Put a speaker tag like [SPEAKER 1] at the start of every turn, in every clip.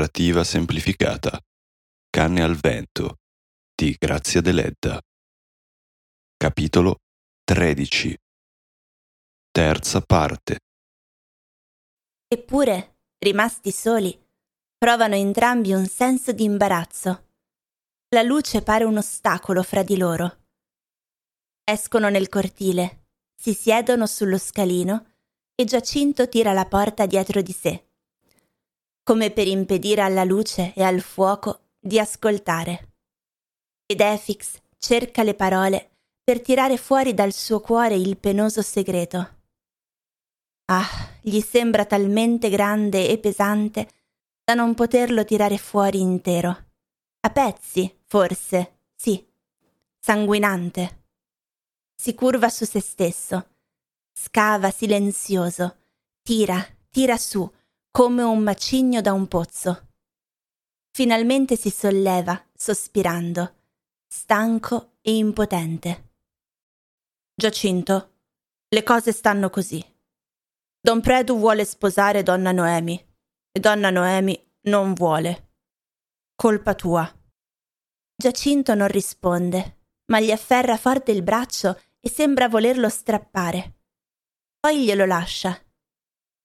[SPEAKER 1] Narrativa semplificata. Canne al vento di Grazia Deledda. Capitolo 13. Terza parte.
[SPEAKER 2] Eppure, rimasti soli, provano entrambi un senso di imbarazzo. La luce pare un ostacolo fra di loro. Escono nel cortile, si siedono sullo scalino e Giacinto tira la porta dietro di sé, come per impedire alla luce e al fuoco di ascoltare. Ed Efix cerca le parole per tirare fuori dal suo cuore il penoso segreto. Ah, gli sembra talmente grande e pesante da non poterlo tirare fuori intero. A pezzi, forse, sì, sanguinante. Si curva su se stesso scava silenzioso, tira, tira su, come un macigno da un pozzo. Finalmente si solleva, sospirando, stanco e impotente. Giacinto, le cose stanno così. Don Predu vuole sposare donna Noemi e donna Noemi non vuole. Colpa tua. Giacinto non risponde, ma gli afferra forte il braccio e sembra volerlo strappare. Poi glielo lascia.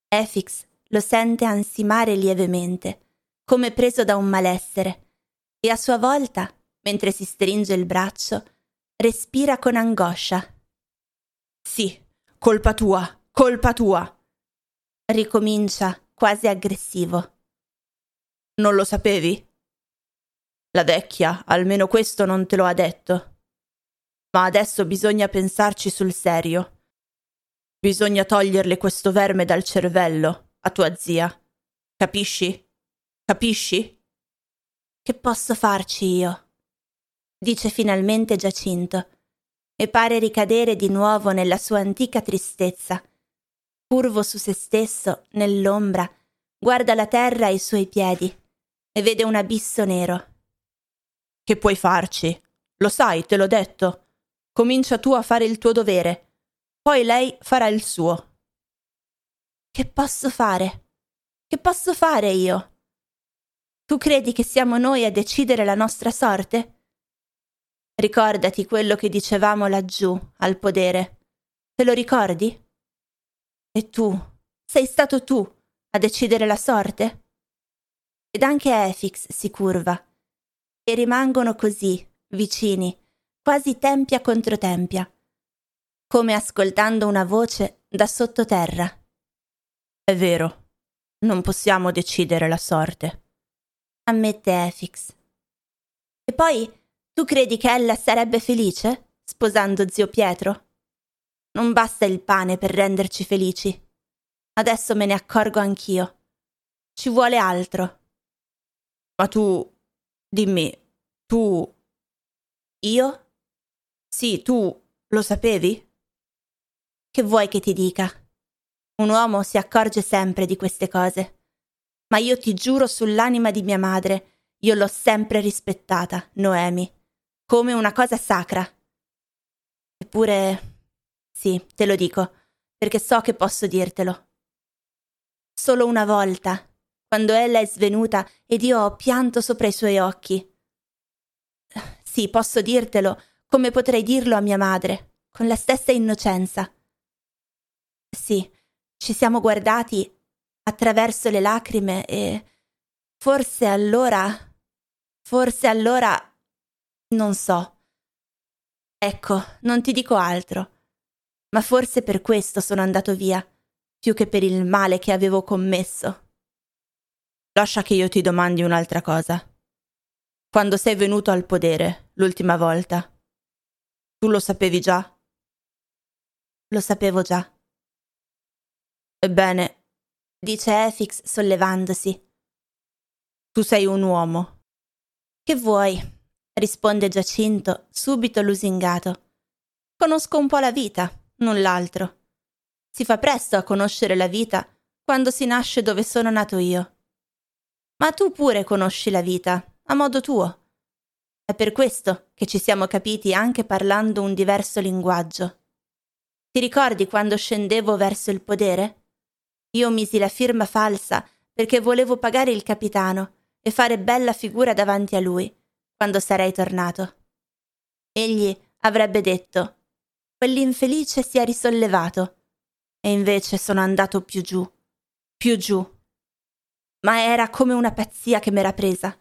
[SPEAKER 2] Efix lo sente ansimare lievemente, come preso da un malessere, e a sua volta, mentre si stringe il braccio, respira con angoscia. Sì, colpa tua, colpa tua. Ricomincia quasi aggressivo. Non lo sapevi? La vecchia almeno questo non te lo ha detto. Ma adesso bisogna pensarci sul serio. Bisogna toglierle questo verme dal cervello, a tua zia. Capisci? Capisci? Che posso farci io? dice finalmente Giacinto, e pare ricadere di nuovo nella sua antica tristezza. Curvo su se stesso, nell'ombra, guarda la terra e i suoi piedi, e vede un abisso nero. Che puoi farci? Lo sai, te l'ho detto. Comincia tu a fare il tuo dovere poi lei farà il suo. Che posso fare? Che posso fare io? Tu credi che siamo noi a decidere la nostra sorte? Ricordati quello che dicevamo laggiù, al podere. Te lo ricordi? E tu, sei stato tu a decidere la sorte? Ed anche Efix si curva. E rimangono così, vicini, quasi tempia contro tempia come ascoltando una voce da sottoterra. È vero, non possiamo decidere la sorte, ammette Efix. E poi, tu credi che ella sarebbe felice sposando zio Pietro? Non basta il pane per renderci felici. Adesso me ne accorgo anch'io. Ci vuole altro. Ma tu, dimmi, tu... Io? Sì, tu lo sapevi? Che vuoi che ti dica? Un uomo si accorge sempre di queste cose. Ma io ti giuro sull'anima di mia madre, io l'ho sempre rispettata, Noemi, come una cosa sacra. Eppure, sì, te lo dico, perché so che posso dirtelo. Solo una volta, quando ella è svenuta ed io ho pianto sopra i suoi occhi. Sì, posso dirtelo, come potrei dirlo a mia madre, con la stessa innocenza. Sì, ci siamo guardati attraverso le lacrime e forse allora, forse allora, non so. Ecco, non ti dico altro, ma forse per questo sono andato via, più che per il male che avevo commesso. Lascia che io ti domandi un'altra cosa. Quando sei venuto al podere l'ultima volta, tu lo sapevi già? Lo sapevo già. Ebbene, dice Efix sollevandosi. Tu sei un uomo. Che vuoi? risponde Giacinto, subito lusingato. Conosco un po' la vita, null'altro. Si fa presto a conoscere la vita quando si nasce dove sono nato io. Ma tu pure conosci la vita, a modo tuo. È per questo che ci siamo capiti anche parlando un diverso linguaggio. Ti ricordi quando scendevo verso il podere? Io misi la firma falsa perché volevo pagare il capitano e fare bella figura davanti a lui quando sarei tornato. Egli avrebbe detto quell'infelice si è risollevato e invece sono andato più giù, più giù. Ma era come una pazzia che m'era presa.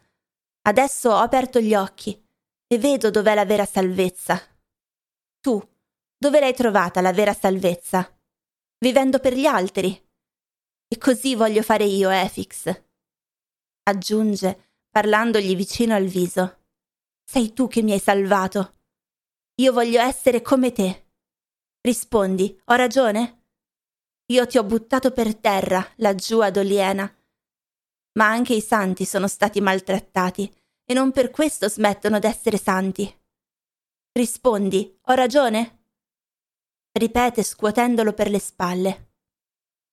[SPEAKER 2] Adesso ho aperto gli occhi e vedo dov'è la vera salvezza. Tu, dove l'hai trovata la vera salvezza? Vivendo per gli altri. E così voglio fare io, Efix. Aggiunge, parlandogli vicino al viso. Sei tu che mi hai salvato. Io voglio essere come te. Rispondi, ho ragione? Io ti ho buttato per terra, laggiù ad Oliena. Ma anche i santi sono stati maltrattati e non per questo smettono d'essere santi. Rispondi, ho ragione? Ripete scuotendolo per le spalle.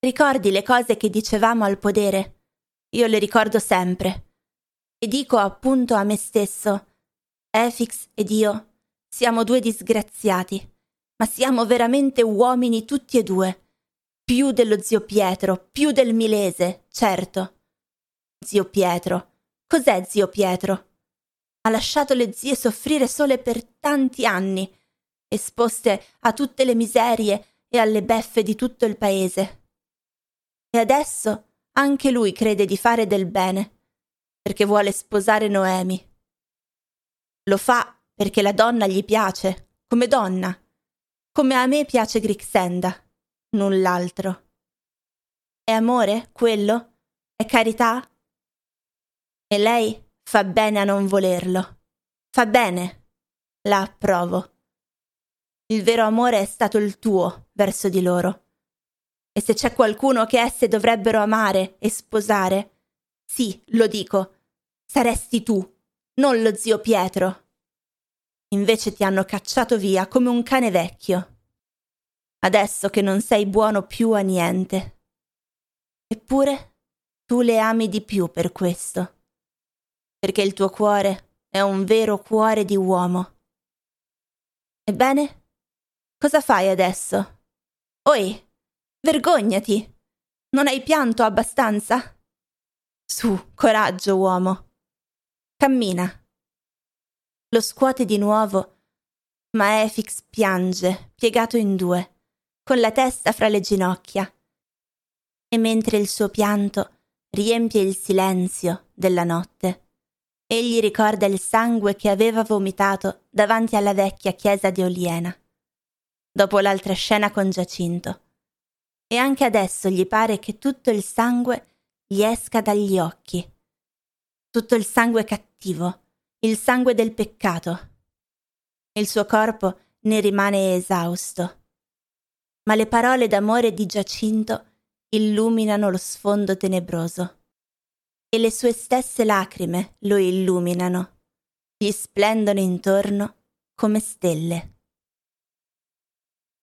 [SPEAKER 2] Ricordi le cose che dicevamo al podere? Io le ricordo sempre. E dico appunto a me stesso, Efix ed io siamo due disgraziati, ma siamo veramente uomini tutti e due. Più dello zio Pietro, più del Milese, certo. Zio Pietro. Cos'è zio Pietro? Ha lasciato le zie soffrire sole per tanti anni, esposte a tutte le miserie e alle beffe di tutto il paese. E adesso anche lui crede di fare del bene, perché vuole sposare Noemi. Lo fa perché la donna gli piace, come donna, come a me piace Grixenda, null'altro. È amore, quello? È carità? E lei fa bene a non volerlo. Fa bene. La approvo. Il vero amore è stato il tuo verso di loro. E se c'è qualcuno che esse dovrebbero amare e sposare, sì, lo dico, saresti tu, non lo zio Pietro. Invece ti hanno cacciato via come un cane vecchio. Adesso che non sei buono più a niente. Eppure tu le ami di più per questo perché il tuo cuore è un vero cuore di uomo. Ebbene, cosa fai adesso? Oi, vergognati! Non hai pianto abbastanza? Su, coraggio, uomo. Cammina. Lo scuote di nuovo, ma Efix piange, piegato in due, con la testa fra le ginocchia. E mentre il suo pianto riempie il silenzio della notte, Egli ricorda il sangue che aveva vomitato davanti alla vecchia chiesa di Oliena, dopo l'altra scena con Giacinto. E anche adesso gli pare che tutto il sangue gli esca dagli occhi. Tutto il sangue cattivo, il sangue del peccato. Il suo corpo ne rimane esausto. Ma le parole d'amore di Giacinto illuminano lo sfondo tenebroso e le sue stesse lacrime lo illuminano, gli splendono intorno come stelle.